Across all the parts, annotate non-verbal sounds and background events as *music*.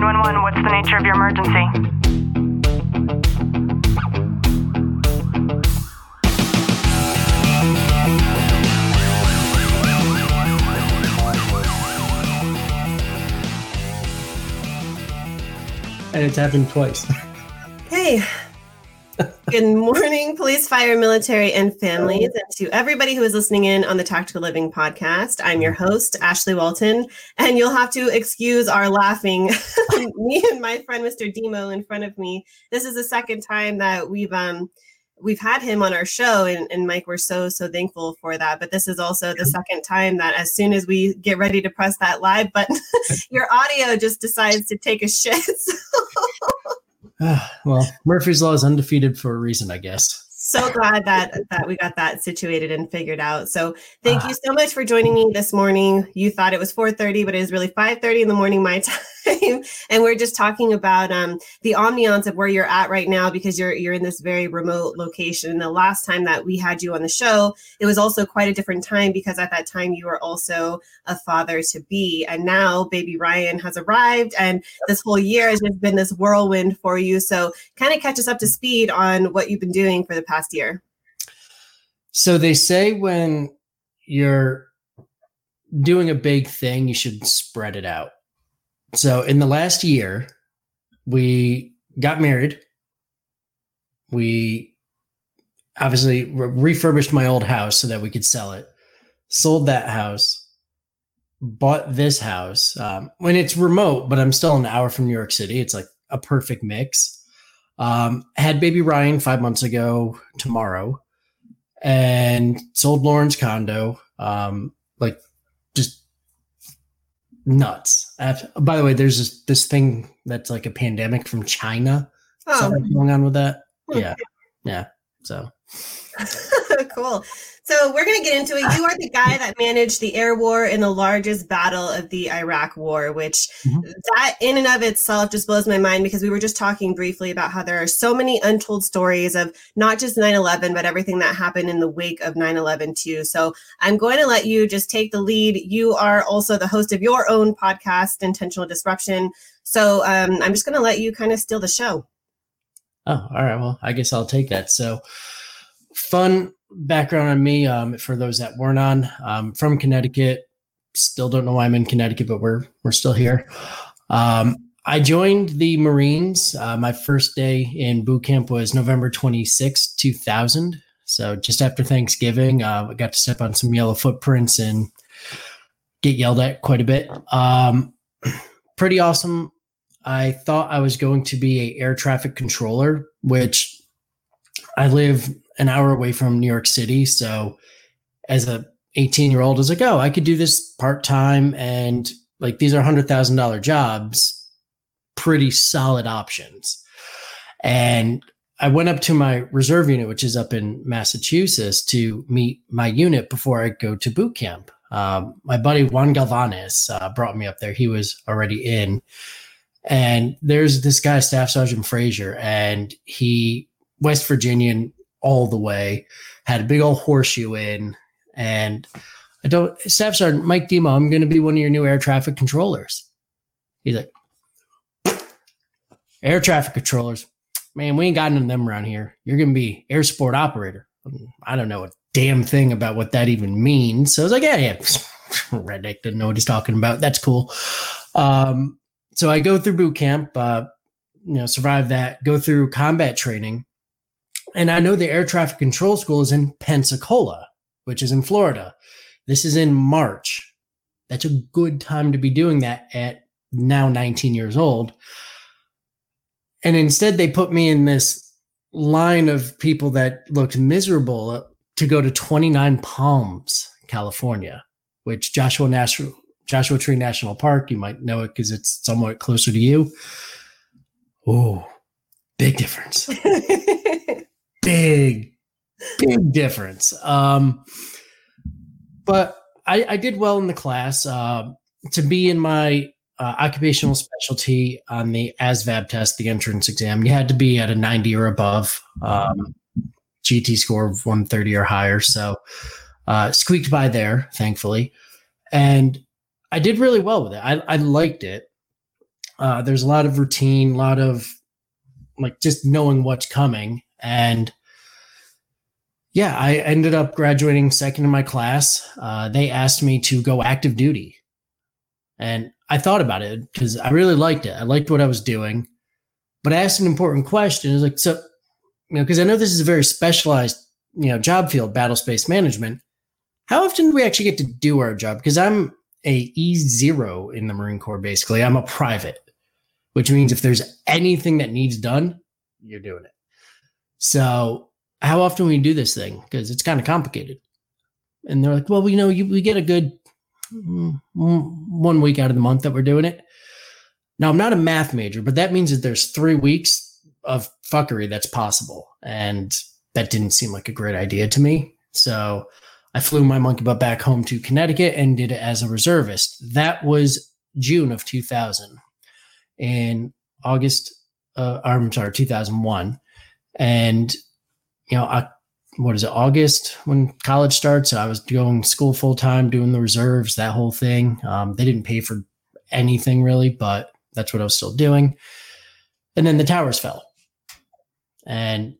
911, what's the nature of your emergency? and it's happened twice. Hey. Good morning, police, fire, military, and families, and to everybody who is listening in on the Tactical Living podcast. I'm your host, Ashley Walton, and you'll have to excuse our laughing. *laughs* me and my friend, Mr. Demo, in front of me. This is the second time that we've um we've had him on our show, and, and Mike, we're so so thankful for that. But this is also the second time that as soon as we get ready to press that live button, *laughs* your audio just decides to take a shit. *laughs* So *sighs* well, Murphy's Law is undefeated for a reason, I guess. so glad that that we got that situated and figured out. So thank ah. you so much for joining me this morning. You thought it was 4:30, but it is really 5:30 in the morning my *laughs* time. And we're just talking about um, the ambiance of where you're at right now because you're you're in this very remote location. And the last time that we had you on the show, it was also quite a different time because at that time you were also a father to be. And now baby Ryan has arrived and this whole year has just been this whirlwind for you. So kind of catch us up to speed on what you've been doing for the past year. So they say when you're doing a big thing, you should spread it out. So in the last year, we got married. We obviously re- refurbished my old house so that we could sell it. Sold that house. Bought this house. Um, when it's remote, but I'm still an hour from New York City. It's like a perfect mix. Um, had baby Ryan five months ago tomorrow, and sold Lauren's condo. Um, like nuts. By the way, there's this, this thing that's like a pandemic from China. Oh, Something going on with that. Yeah, yeah. So *laughs* cool. So we're going to get into it. You are the guy that managed the air war in the largest battle of the Iraq war, which Mhm. that in and of itself just blows my mind because we were just talking briefly about how there are so many untold stories of not just 9-11, but everything that happened in the wake of 9-11 too. So I'm going to let you just take the lead. You are also the host of your own podcast, Intentional Disruption. So um, I'm just going to let you kind of steal the show. Oh, all right. Well, I guess I'll take that. So, fun background on me um, for those that weren't on. Um, from Connecticut. Still don't know why I'm in Connecticut, but we're we're still here. Um, I joined the Marines. Uh, my first day in boot camp was November 26, 2000. So just after Thanksgiving, uh, I got to step on some yellow footprints and get yelled at quite a bit. Um, *clears throat* pretty awesome I thought I was going to be a air traffic controller, which I live an hour away from New York City. So as a 18 year old, I was like, oh, I could do this part time and like these are hundred thousand dollar jobs, pretty solid options. And I went up to my reserve unit, which is up in Massachusetts, to meet my unit before I go to boot camp. Um, my buddy Juan Galvanes uh, brought me up there. He was already in. And there's this guy, Staff Sergeant Frazier, and he West Virginian all the way, had a big old horseshoe in. And I don't Staff Sergeant Mike Demo, I'm gonna be one of your new air traffic controllers. He's like, air traffic controllers. Man, we ain't got none of them around here. You're gonna be air support operator. I don't know a damn thing about what that even means. So I was like, yeah, yeah. *laughs* Redneck didn't know what he's talking about. That's cool. Um, so I go through boot camp, uh, you know, survive that, go through combat training. And I know the air traffic control school is in Pensacola, which is in Florida. This is in March. That's a good time to be doing that at now 19 years old. And instead, they put me in this line of people that looked miserable to go to 29 Palms, California, which Joshua National Joshua Tree National Park. You might know it because it's somewhat closer to you. Oh, big difference. *laughs* big, big difference. Um, but I, I did well in the class. Uh, to be in my uh, occupational specialty on the ASVAB test, the entrance exam, you had to be at a 90 or above, um, GT score of 130 or higher. So uh, squeaked by there, thankfully. And I did really well with it. I, I liked it. Uh, there's a lot of routine, a lot of like just knowing what's coming. And yeah, I ended up graduating second in my class. Uh, they asked me to go active duty. And I thought about it because I really liked it. I liked what I was doing. But I asked an important question. It's like, so, you know, because I know this is a very specialized, you know, job field, battle space management. How often do we actually get to do our job? Because I'm a E0 in the Marine Corps, basically. I'm a private, which means if there's anything that needs done, you're doing it. So how often we do this thing? Because it's kind of complicated. And they're like, well, you know, you, we get a good mm, one week out of the month that we're doing it. Now, I'm not a math major, but that means that there's three weeks of fuckery that's possible. And that didn't seem like a great idea to me. So I flew my monkey butt back home to Connecticut and did it as a reservist. That was June of 2000. In August, uh, I'm sorry, 2001. And, you know, I, what is it, August when college starts? I was going school full time, doing the reserves, that whole thing. Um, they didn't pay for anything really, but that's what I was still doing. And then the towers fell. And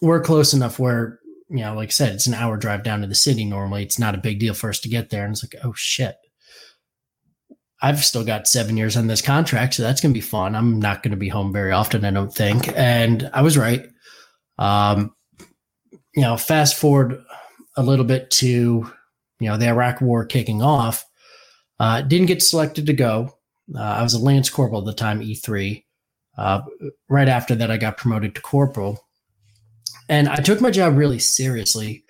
we're close enough where, you know, like I said, it's an hour drive down to the city normally. It's not a big deal for us to get there. And it's like, oh shit. I've still got seven years on this contract, so that's going to be fun. I'm not going to be home very often, I don't think. And I was right. Um, you know, fast forward a little bit to, you know, the Iraq war kicking off. Uh, didn't get selected to go. Uh, I was a Lance Corporal at the time, E3. Uh, right after that, I got promoted to Corporal. And I took my job really seriously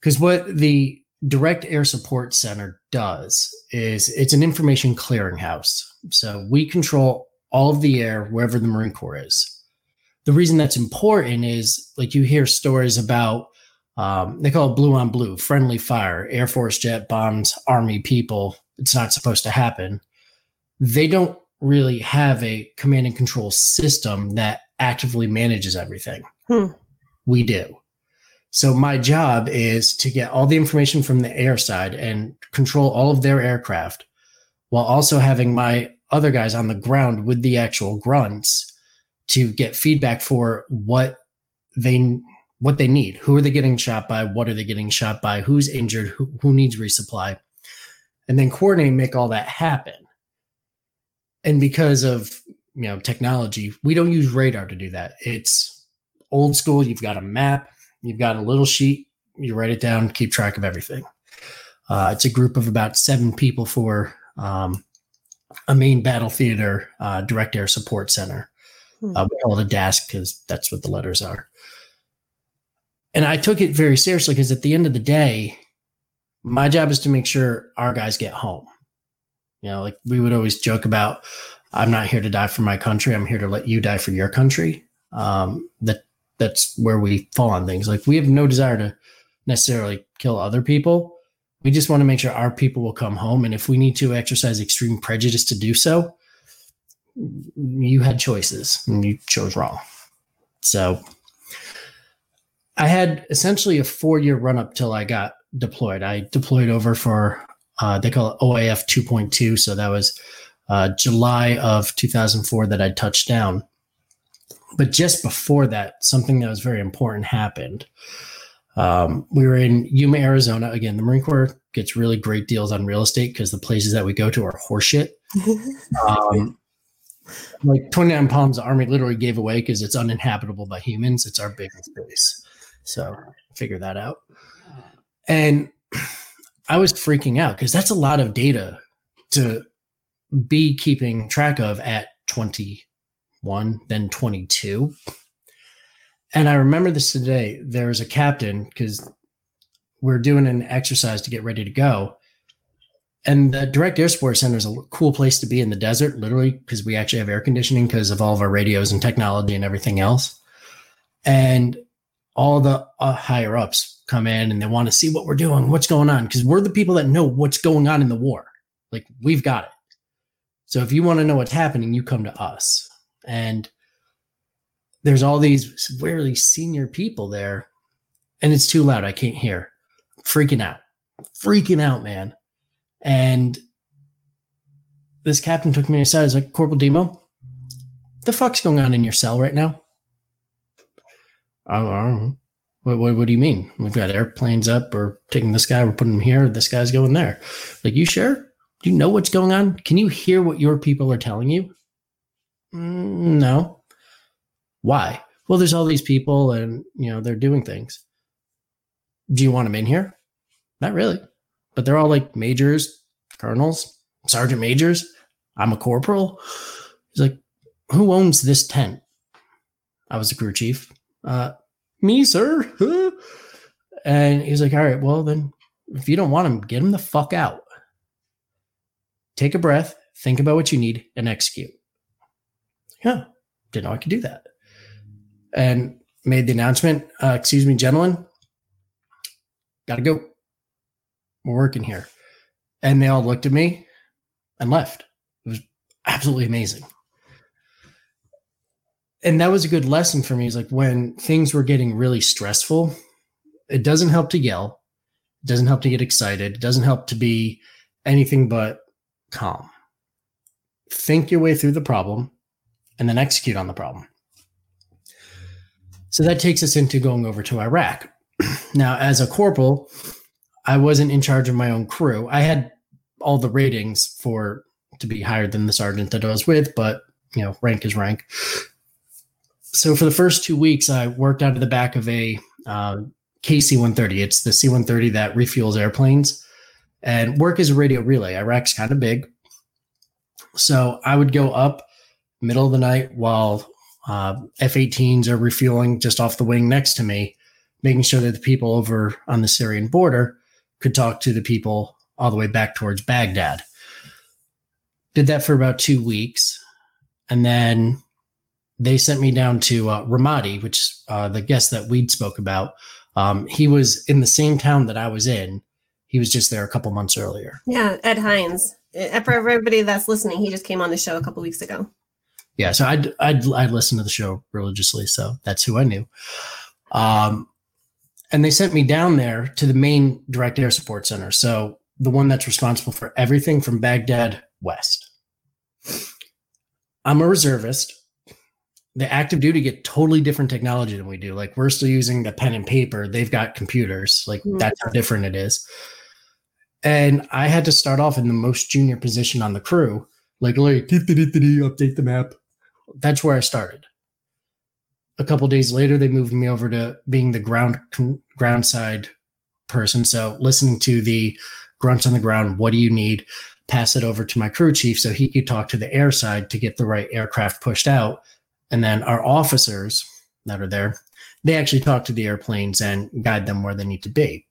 because what the Direct Air Support Center does is it's an information clearinghouse. So we control all of the air wherever the Marine Corps is. The reason that's important is like you hear stories about um, they call it blue on blue, friendly fire, Air Force jet bombs, Army people. It's not supposed to happen they don't really have a command and control system that actively manages everything. Hmm. We do. So my job is to get all the information from the air side and control all of their aircraft while also having my other guys on the ground with the actual grunts to get feedback for what they what they need. Who are they getting shot by? What are they getting shot by? Who's injured? Who, who needs resupply? And then coordinate and make all that happen and because of you know technology we don't use radar to do that it's old school you've got a map you've got a little sheet you write it down keep track of everything uh, it's a group of about seven people for um, a main battle theater uh, direct air support center hmm. uh, we call it a DASC because that's what the letters are and i took it very seriously because at the end of the day my job is to make sure our guys get home you know, like we would always joke about, I'm not here to die for my country. I'm here to let you die for your country. Um, that that's where we fall on things. Like we have no desire to necessarily kill other people. We just want to make sure our people will come home. And if we need to exercise extreme prejudice to do so, you had choices and you chose wrong. So I had essentially a four year run up till I got deployed. I deployed over for uh, they call it OIF 2.2. So that was uh, July of 2004 that I touched down. But just before that, something that was very important happened. Um, we were in Yuma, Arizona. Again, the Marine Corps gets really great deals on real estate because the places that we go to are horseshit. *laughs* um, like 29 Palms, Army literally gave away because it's uninhabitable by humans. It's our biggest base. So figure that out. And *clears throat* I was freaking out because that's a lot of data to be keeping track of at 21, then 22. And I remember this today. There was a captain because we're doing an exercise to get ready to go. And the direct air support center is a cool place to be in the desert, literally, because we actually have air conditioning because of all of our radios and technology and everything else. And all the uh, higher ups come in and they want to see what we're doing, what's going on, because we're the people that know what's going on in the war. Like we've got it. So if you want to know what's happening, you come to us. And there's all these really senior people there, and it's too loud. I can't hear. Freaking out. Freaking out, man. And this captain took me aside. He's like, Corporal Demo, the fuck's going on in your cell right now? I don't know. What, what, what do you mean? We've got airplanes up. We're taking this guy. We're putting him here. This guy's going there. Like, you sure? Do you know what's going on? Can you hear what your people are telling you? Mm, no. Why? Well, there's all these people and, you know, they're doing things. Do you want them in here? Not really. But they're all like majors, colonels, sergeant majors. I'm a corporal. He's like, who owns this tent? I was the crew chief. Uh, me, sir. and he's like, all right, well, then if you don't want him, get him the fuck out. Take a breath, think about what you need, and execute. Yeah, didn't know I could do that. And made the announcement, uh, excuse me, gentlemen, gotta go. We're working here. And they all looked at me and left. It was absolutely amazing. And that was a good lesson for me. Is like when things were getting really stressful, it doesn't help to yell. It doesn't help to get excited. It doesn't help to be anything but calm. Think your way through the problem and then execute on the problem. So that takes us into going over to Iraq. *clears throat* now, as a corporal, I wasn't in charge of my own crew. I had all the ratings for to be higher than the sergeant that I was with, but you know, rank is rank. So for the first two weeks, I worked out of the back of a uh, KC-130. It's the C-130 that refuels airplanes, and work as a radio relay. Iraq's kind of big, so I would go up middle of the night while uh, F-18s are refueling just off the wing next to me, making sure that the people over on the Syrian border could talk to the people all the way back towards Baghdad. Did that for about two weeks. And then they sent me down to uh, Ramadi, which uh, the guest that Weed spoke about. Um, he was in the same town that I was in. He was just there a couple months earlier. Yeah, Ed Hines. Uh, for everybody that's listening, he just came on the show a couple weeks ago. Yeah, so I'd I'd I'd listen to the show religiously, so that's who I knew. Um, and they sent me down there to the main direct air support center. So the one that's responsible for everything from Baghdad west. I'm a reservist. The active duty get totally different technology than we do. Like we're still using the pen and paper. They've got computers. Like mm-hmm. that's how different it is. And I had to start off in the most junior position on the crew. Like, like update the map. That's where I started a couple days later, they moved me over to being the ground ground side person. So listening to the grunts on the ground, what do you need? Pass it over to my crew chief so he could talk to the air side to get the right aircraft pushed out. And then our officers that are there, they actually talk to the airplanes and guide them where they need to be.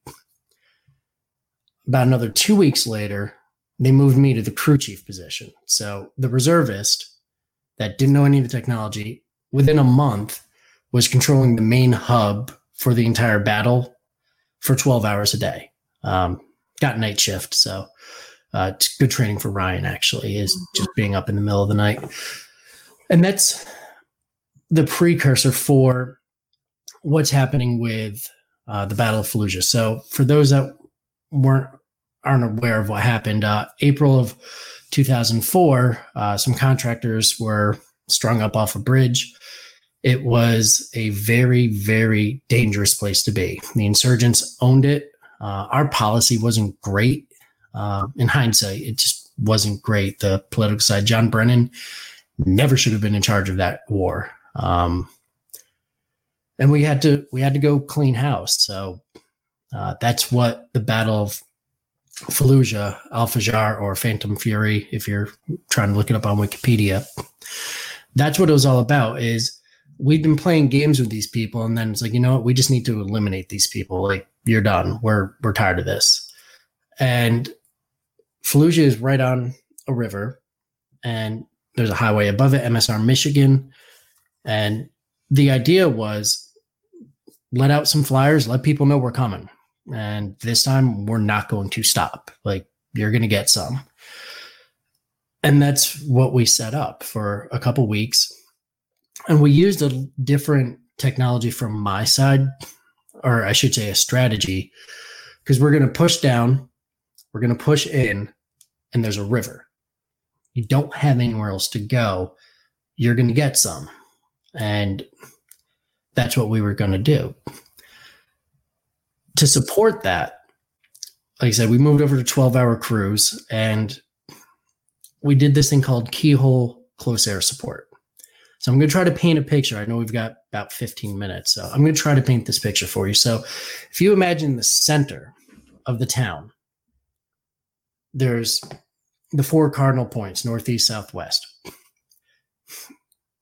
About another two weeks later, they moved me to the crew chief position. So the reservist that didn't know any of the technology, within a month, was controlling the main hub for the entire battle for 12 hours a day. Um, got night shift, so uh, it's good training for Ryan. Actually, is just being up in the middle of the night, and that's the precursor for what's happening with uh, the Battle of Fallujah. So, for those that weren't aren't aware of what happened, uh, April of 2004, uh, some contractors were strung up off a bridge it was a very, very dangerous place to be. The insurgents owned it. Uh, our policy wasn't great. Uh, in hindsight, it just wasn't great. The political side, John Brennan, never should have been in charge of that war. Um, and we had to we had to go clean house. So uh, that's what the Battle of Fallujah, Al Fajar, or Phantom Fury, if you're trying to look it up on Wikipedia, that's what it was all about. Is we've been playing games with these people and then it's like you know what? We just need to eliminate these people. Like you're done. We're we're tired of this. And fallujah is right on a river and there's a highway above it msr michigan. And the idea was let out some flyers let people know we're coming. And this time we're not going to stop. Like you're going to get some. And that's what we set up for a couple weeks and we used a different technology from my side, or I should say a strategy, because we're going to push down, we're going to push in, and there's a river. you don't have anywhere else to go, you're going to get some. And that's what we were going to do. To support that, like I said, we moved over to 12 hour crews and we did this thing called keyhole close air support. So I'm going to try to paint a picture. I know we've got about 15 minutes. So I'm going to try to paint this picture for you. So if you imagine the center of the town, there's the four cardinal points northeast, southwest.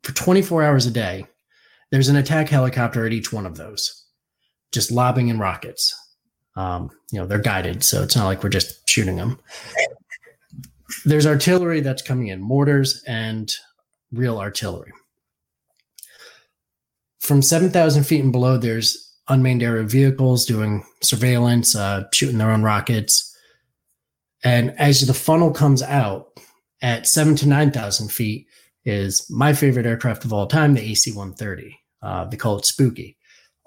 For 24 hours a day, there's an attack helicopter at each one of those, just lobbing in rockets. Um, you know, they're guided, so it's not like we're just shooting them. There's artillery that's coming in, mortars and real artillery. From 7,000 feet and below, there's unmanned aerial vehicles doing surveillance, uh, shooting their own rockets. And as the funnel comes out at seven to 9,000 feet, is my favorite aircraft of all time, the AC 130. Uh, they call it Spooky.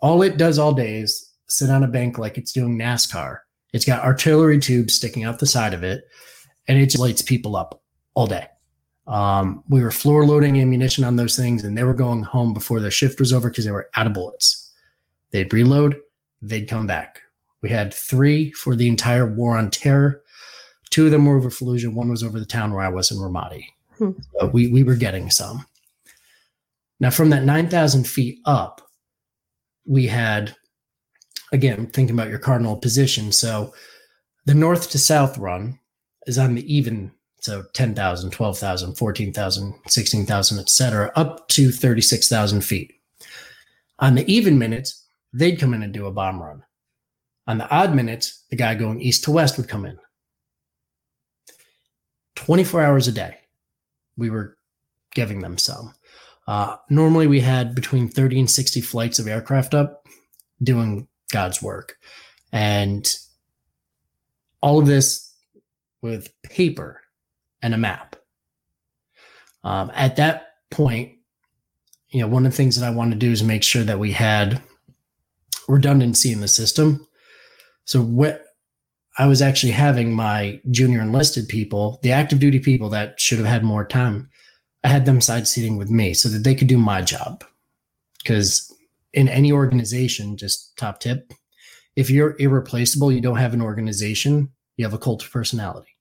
All it does all day is sit on a bank like it's doing NASCAR. It's got artillery tubes sticking out the side of it, and it just lights people up all day. Um, we were floor loading ammunition on those things, and they were going home before their shift was over because they were out of bullets. They'd reload, they'd come back. We had three for the entire war on terror. Two of them were over Fallujah. One was over the town where I was in Ramadi. Hmm. So we we were getting some. Now, from that nine thousand feet up, we had again thinking about your cardinal position. So the north to south run is on the even so 10,000, 12,000, 14,000, 16,000, etc., up to 36,000 feet. On the even minutes, they'd come in and do a bomb run. On the odd minutes, the guy going east to west would come in. 24 hours a day, we were giving them some. Uh, normally, we had between 30 and 60 flights of aircraft up doing God's work. And all of this with paper and a map. Um, at that point, you know, one of the things that I wanted to do is make sure that we had redundancy in the system. So what I was actually having my junior enlisted people, the active duty people that should have had more time, I had them side seating with me so that they could do my job. Because in any organization, just top tip, if you're irreplaceable, you don't have an organization, you have a cult of personality.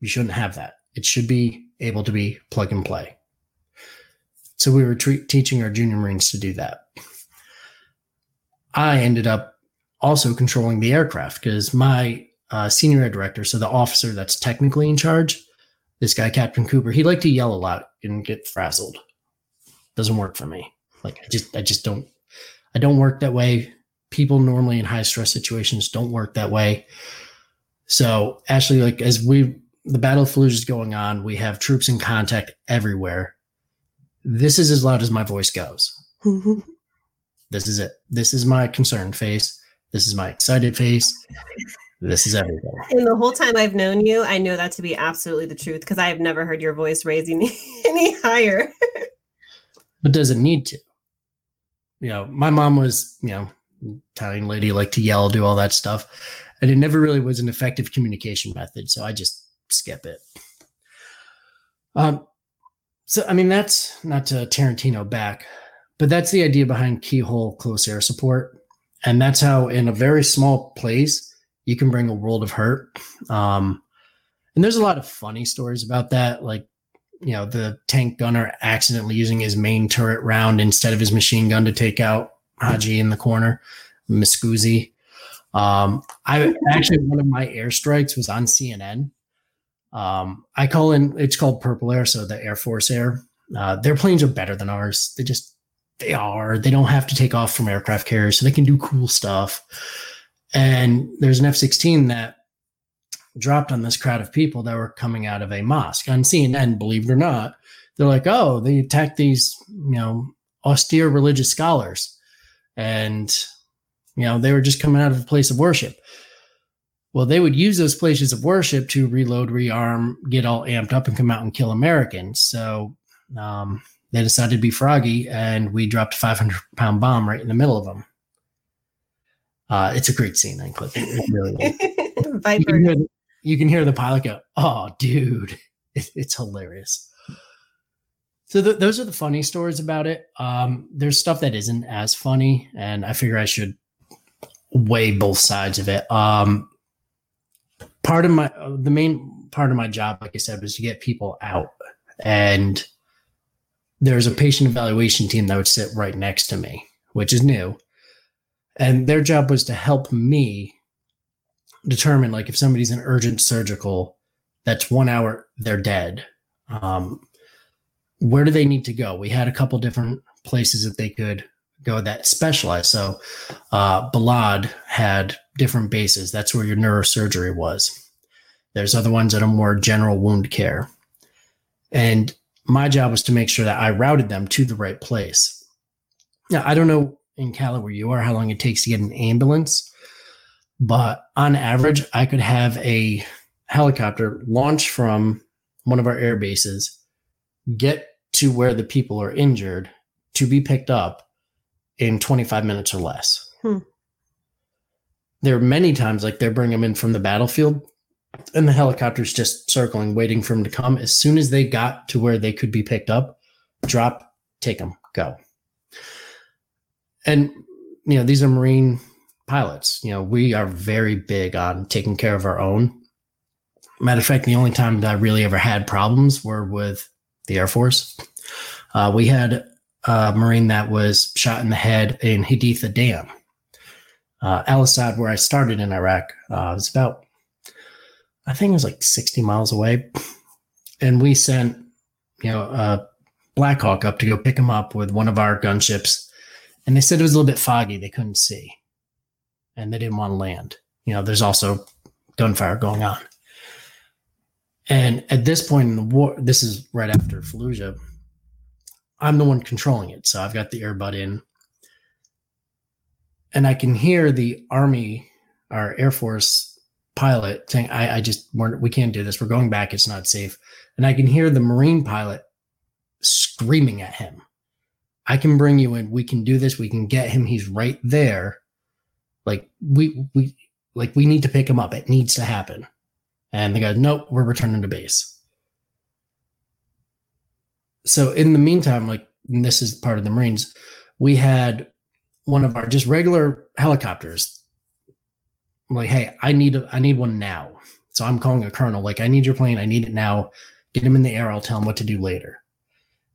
You shouldn't have that. It should be able to be plug and play. So we were teaching our junior Marines to do that. I ended up also controlling the aircraft because my uh, senior air director, so the officer that's technically in charge, this guy, Captain Cooper, he liked to yell a lot and get frazzled. Doesn't work for me. Like I just, I just don't, I don't work that way. People normally in high stress situations don't work that way. So actually, like as we, the battle of Fallujah is going on, we have troops in contact everywhere. This is as loud as my voice goes. *laughs* This is it. This is my concerned face. This is my excited face. This is everything. And the whole time I've known you, I know that to be absolutely the truth because I have never heard your voice raising *laughs* any higher. *laughs* but does it need to? You know, my mom was, you know, Italian lady, like to yell, do all that stuff. And it never really was an effective communication method. So I just skip it. Um, so I mean that's not to Tarantino back, but that's the idea behind keyhole close air support. And that's how, in a very small place, you can bring a world of hurt. Um, and there's a lot of funny stories about that. Like, you know, the tank gunner accidentally using his main turret round instead of his machine gun to take out Haji in the corner, Miscusi. Um, I actually, one of my airstrikes was on CNN. Um, I call in, it's called Purple Air, so the Air Force Air. Uh, their planes are better than ours. They just they are. They don't have to take off from aircraft carriers, so they can do cool stuff. And there's an F 16 that dropped on this crowd of people that were coming out of a mosque on CNN, believe it or not. They're like, oh, they attacked these, you know, austere religious scholars. And, you know, they were just coming out of a place of worship. Well, they would use those places of worship to reload, rearm, get all amped up, and come out and kill Americans. So, um, they decided to be froggy and we dropped a 500 pound bomb right in the middle of them. Uh, it's a great scene. I clip it really *laughs* Viper. You can, hear, you can hear the pilot go, "Oh, dude, *laughs* it, it's hilarious." So th- those are the funny stories about it. Um, there's stuff that isn't as funny, and I figure I should weigh both sides of it. Um, part of my the main part of my job, like I said, was to get people out, and there's a patient evaluation team that would sit right next to me, which is new, and their job was to help me determine like if somebody's an urgent surgical, that's one hour they're dead. Um, where do they need to go? We had a couple different places that they could go that specialized. So, uh, Balad had different bases. That's where your neurosurgery was. There's other ones that are more general wound care. And my job was to make sure that I routed them to the right place. Now, I don't know in Cali where you are how long it takes to get an ambulance, but on average, I could have a helicopter launch from one of our air bases get to where the people are injured to be picked up in 25 minutes or less. Hmm. There are many times like they bring them in from the battlefield and the helicopter's just circling, waiting for them to come. As soon as they got to where they could be picked up, drop, take them, go. And, you know, these are Marine pilots. You know, we are very big on taking care of our own. Matter of fact, the only time that I really ever had problems were with the Air Force. Uh, we had a Marine that was shot in the head in Haditha Dam. Uh, Al Asad, where I started in Iraq, uh, was about, I think it was like 60 miles away. And we sent, you know, a Black Hawk up to go pick him up with one of our gunships. And they said it was a little bit foggy. They couldn't see. And they didn't want to land. You know, there's also gunfire going on. And at this point in the war, this is right after Fallujah. I'm the one controlling it, so I've got the earbud in, and I can hear the Army, our Air Force pilot saying, "I, I just we're, we can't do this. We're going back. It's not safe." And I can hear the Marine pilot screaming at him. I can bring you in. We can do this. We can get him. He's right there. Like we we like we need to pick him up. It needs to happen. And the guy, nope, we're returning to base. So in the meantime, like this is part of the Marines, we had one of our just regular helicopters. I'm like, hey, I need a, I need one now. So I'm calling a colonel, like, I need your plane, I need it now. Get him in the air, I'll tell him what to do later.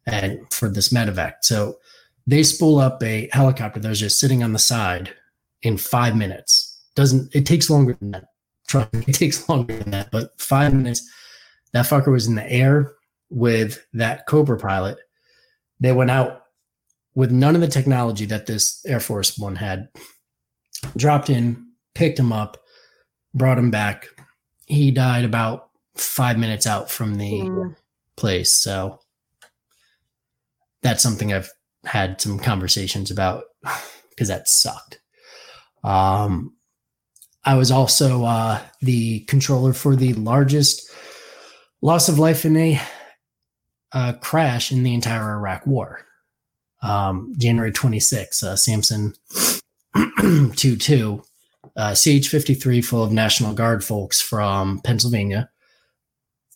And for this medevac. So they spool up a helicopter that was just sitting on the side in five minutes. Doesn't it takes longer than that *laughs* it takes longer than that, but five minutes. That fucker was in the air with that Cobra pilot. They went out with none of the technology that this Air Force One had. Dropped in, picked him up, brought him back. He died about five minutes out from the mm. place. So that's something I've had some conversations about *sighs* because that sucked. Um, I was also uh, the controller for the largest loss of life in a uh, crash in the entire Iraq War. Um, January 26, uh, Samson *clears throat* 2 2, uh, CH 53 full of National Guard folks from Pennsylvania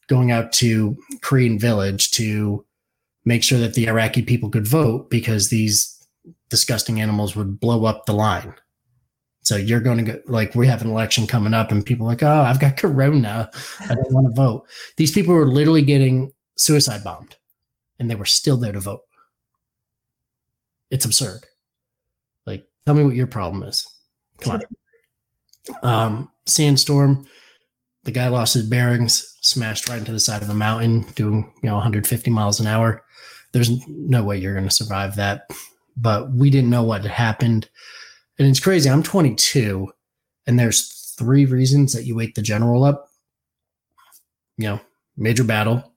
going out to Korean Village to make sure that the Iraqi people could vote because these disgusting animals would blow up the line. So you're going to get like we have an election coming up, and people like, oh, I've got corona, I don't want to vote. These people were literally getting suicide bombed, and they were still there to vote. It's absurd. Like, tell me what your problem is. Come on. *laughs* Um, sandstorm. The guy lost his bearings, smashed right into the side of a mountain, doing you know 150 miles an hour. There's no way you're going to survive that. But we didn't know what had happened and it's crazy. I'm 22, and there's three reasons that you wake the general up. You know, major battle.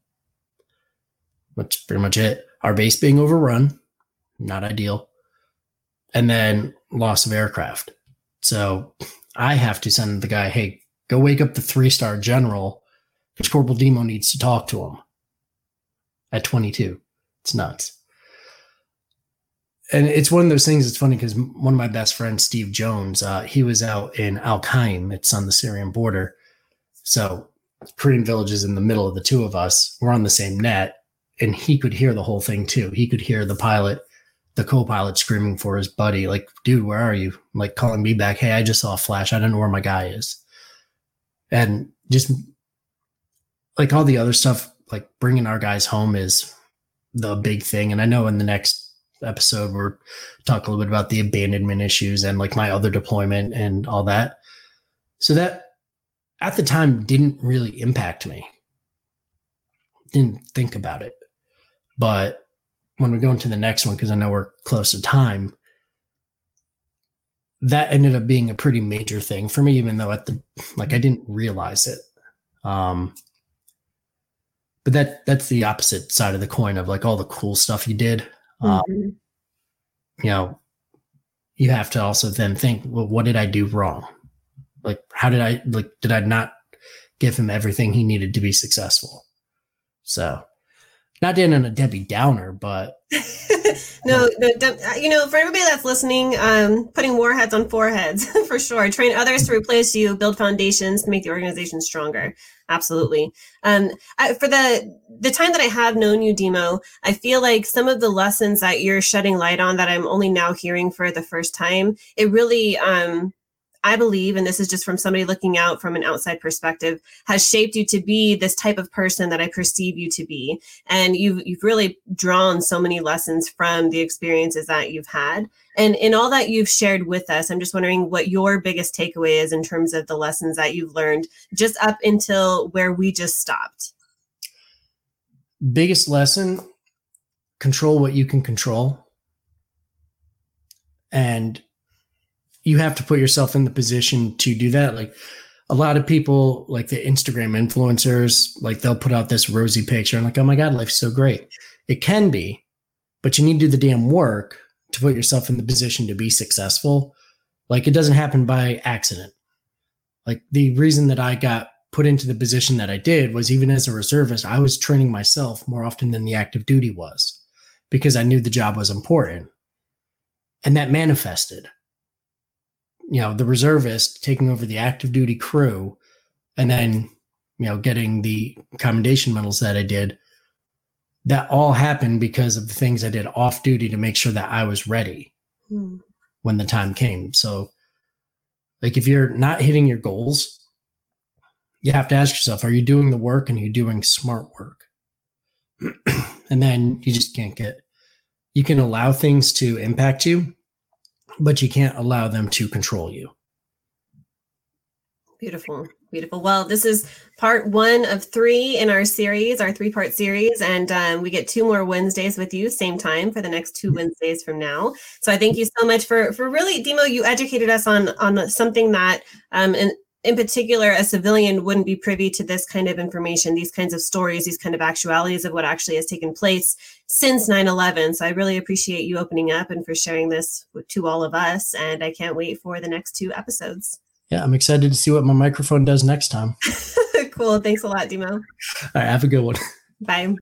That's pretty much it. Our base being overrun, not ideal. And then loss of aircraft. So I have to send the guy, hey, go wake up the three star general because Corporal Demo needs to talk to him at 22. It's nuts and it's one of those things. It's funny because one of my best friends, Steve Jones, uh, he was out in Al Qaim. It's on the Syrian border. So Korean Village is in the middle of the two of us. We're on the same net, and he could hear the whole thing too. He could hear the pilot, the co-pilot screaming for his buddy, like, "Dude, where are you?" Like calling me back, "Hey, I just saw a flash. I don't know where my guy is." And just like all the other stuff, like bringing our guys home is the big thing. And I know in the next episode we're talk a little bit about the abandonment issues and like my other deployment and all that. So that at the time didn't really impact me. Didn't think about it. But when we go into the next one, because I know we're close to time, that ended up being a pretty major thing for me, even though at the like I didn't realize it. Um but that that's the opposite side of the coin of like all the cool stuff you did. Um, Mhm. you know, you have to also then think, well, what did I do wrong? Like, how did I like? Did I not give him everything he needed to be successful? So, not in a Debbie Downer, but *laughs* no, no, uh, you know, for everybody that's listening, um, putting warheads on foreheads *laughs* for sure. Train others to replace you, build foundations to make the organization stronger. Absolutely. Um, I, for the the time that I have known you, Demo, I feel like some of the lessons that you're shedding light on that I'm only now hearing for the first time, it really, um, I believe, and this is just from somebody looking out from an outside perspective, has shaped you to be this type of person that I perceive you to be. And you've you've really drawn so many lessons from the experiences that you've had. And in all that you've shared with us i'm just wondering what your biggest takeaway is in terms of the lessons that you've learned just up until where we just stopped. Biggest lesson control what you can control. And you have to put yourself in the position to do that. Like a lot of people, like the Instagram influencers, like they'll put out this rosy picture and like, oh my God, life's so great. It can be, but you need to do the damn work to put yourself in the position to be successful. Like it doesn't happen by accident. Like the reason that I got put into the position that I did was even as a reservist, I was training myself more often than the active duty was because I knew the job was important. And that manifested. You know, the reservist taking over the active duty crew and then, you know, getting the commendation medals that I did. That all happened because of the things I did off duty to make sure that I was ready Hmm. when the time came. So, like, if you're not hitting your goals, you have to ask yourself, are you doing the work and are you doing smart work? *clears throat* and then you just can't get, you can allow things to impact you, but you can't allow them to control you. Beautiful, beautiful. Well, this is part one of three in our series, our three part series. And um, we get two more Wednesdays with you, same time for the next two Wednesdays from now. So I thank you so much for for really, Demo, you educated us on on something that um in, in particular a civilian wouldn't be privy to this kind of information, these kinds of stories, these kind of actualities of what actually has taken place since 9-11. So I really appreciate you opening up and for sharing this to all of us. And I can't wait for the next two episodes. Yeah, I'm excited to see what my microphone does next time. *laughs* cool. Thanks a lot, Demo. All right, have a good one. Bye.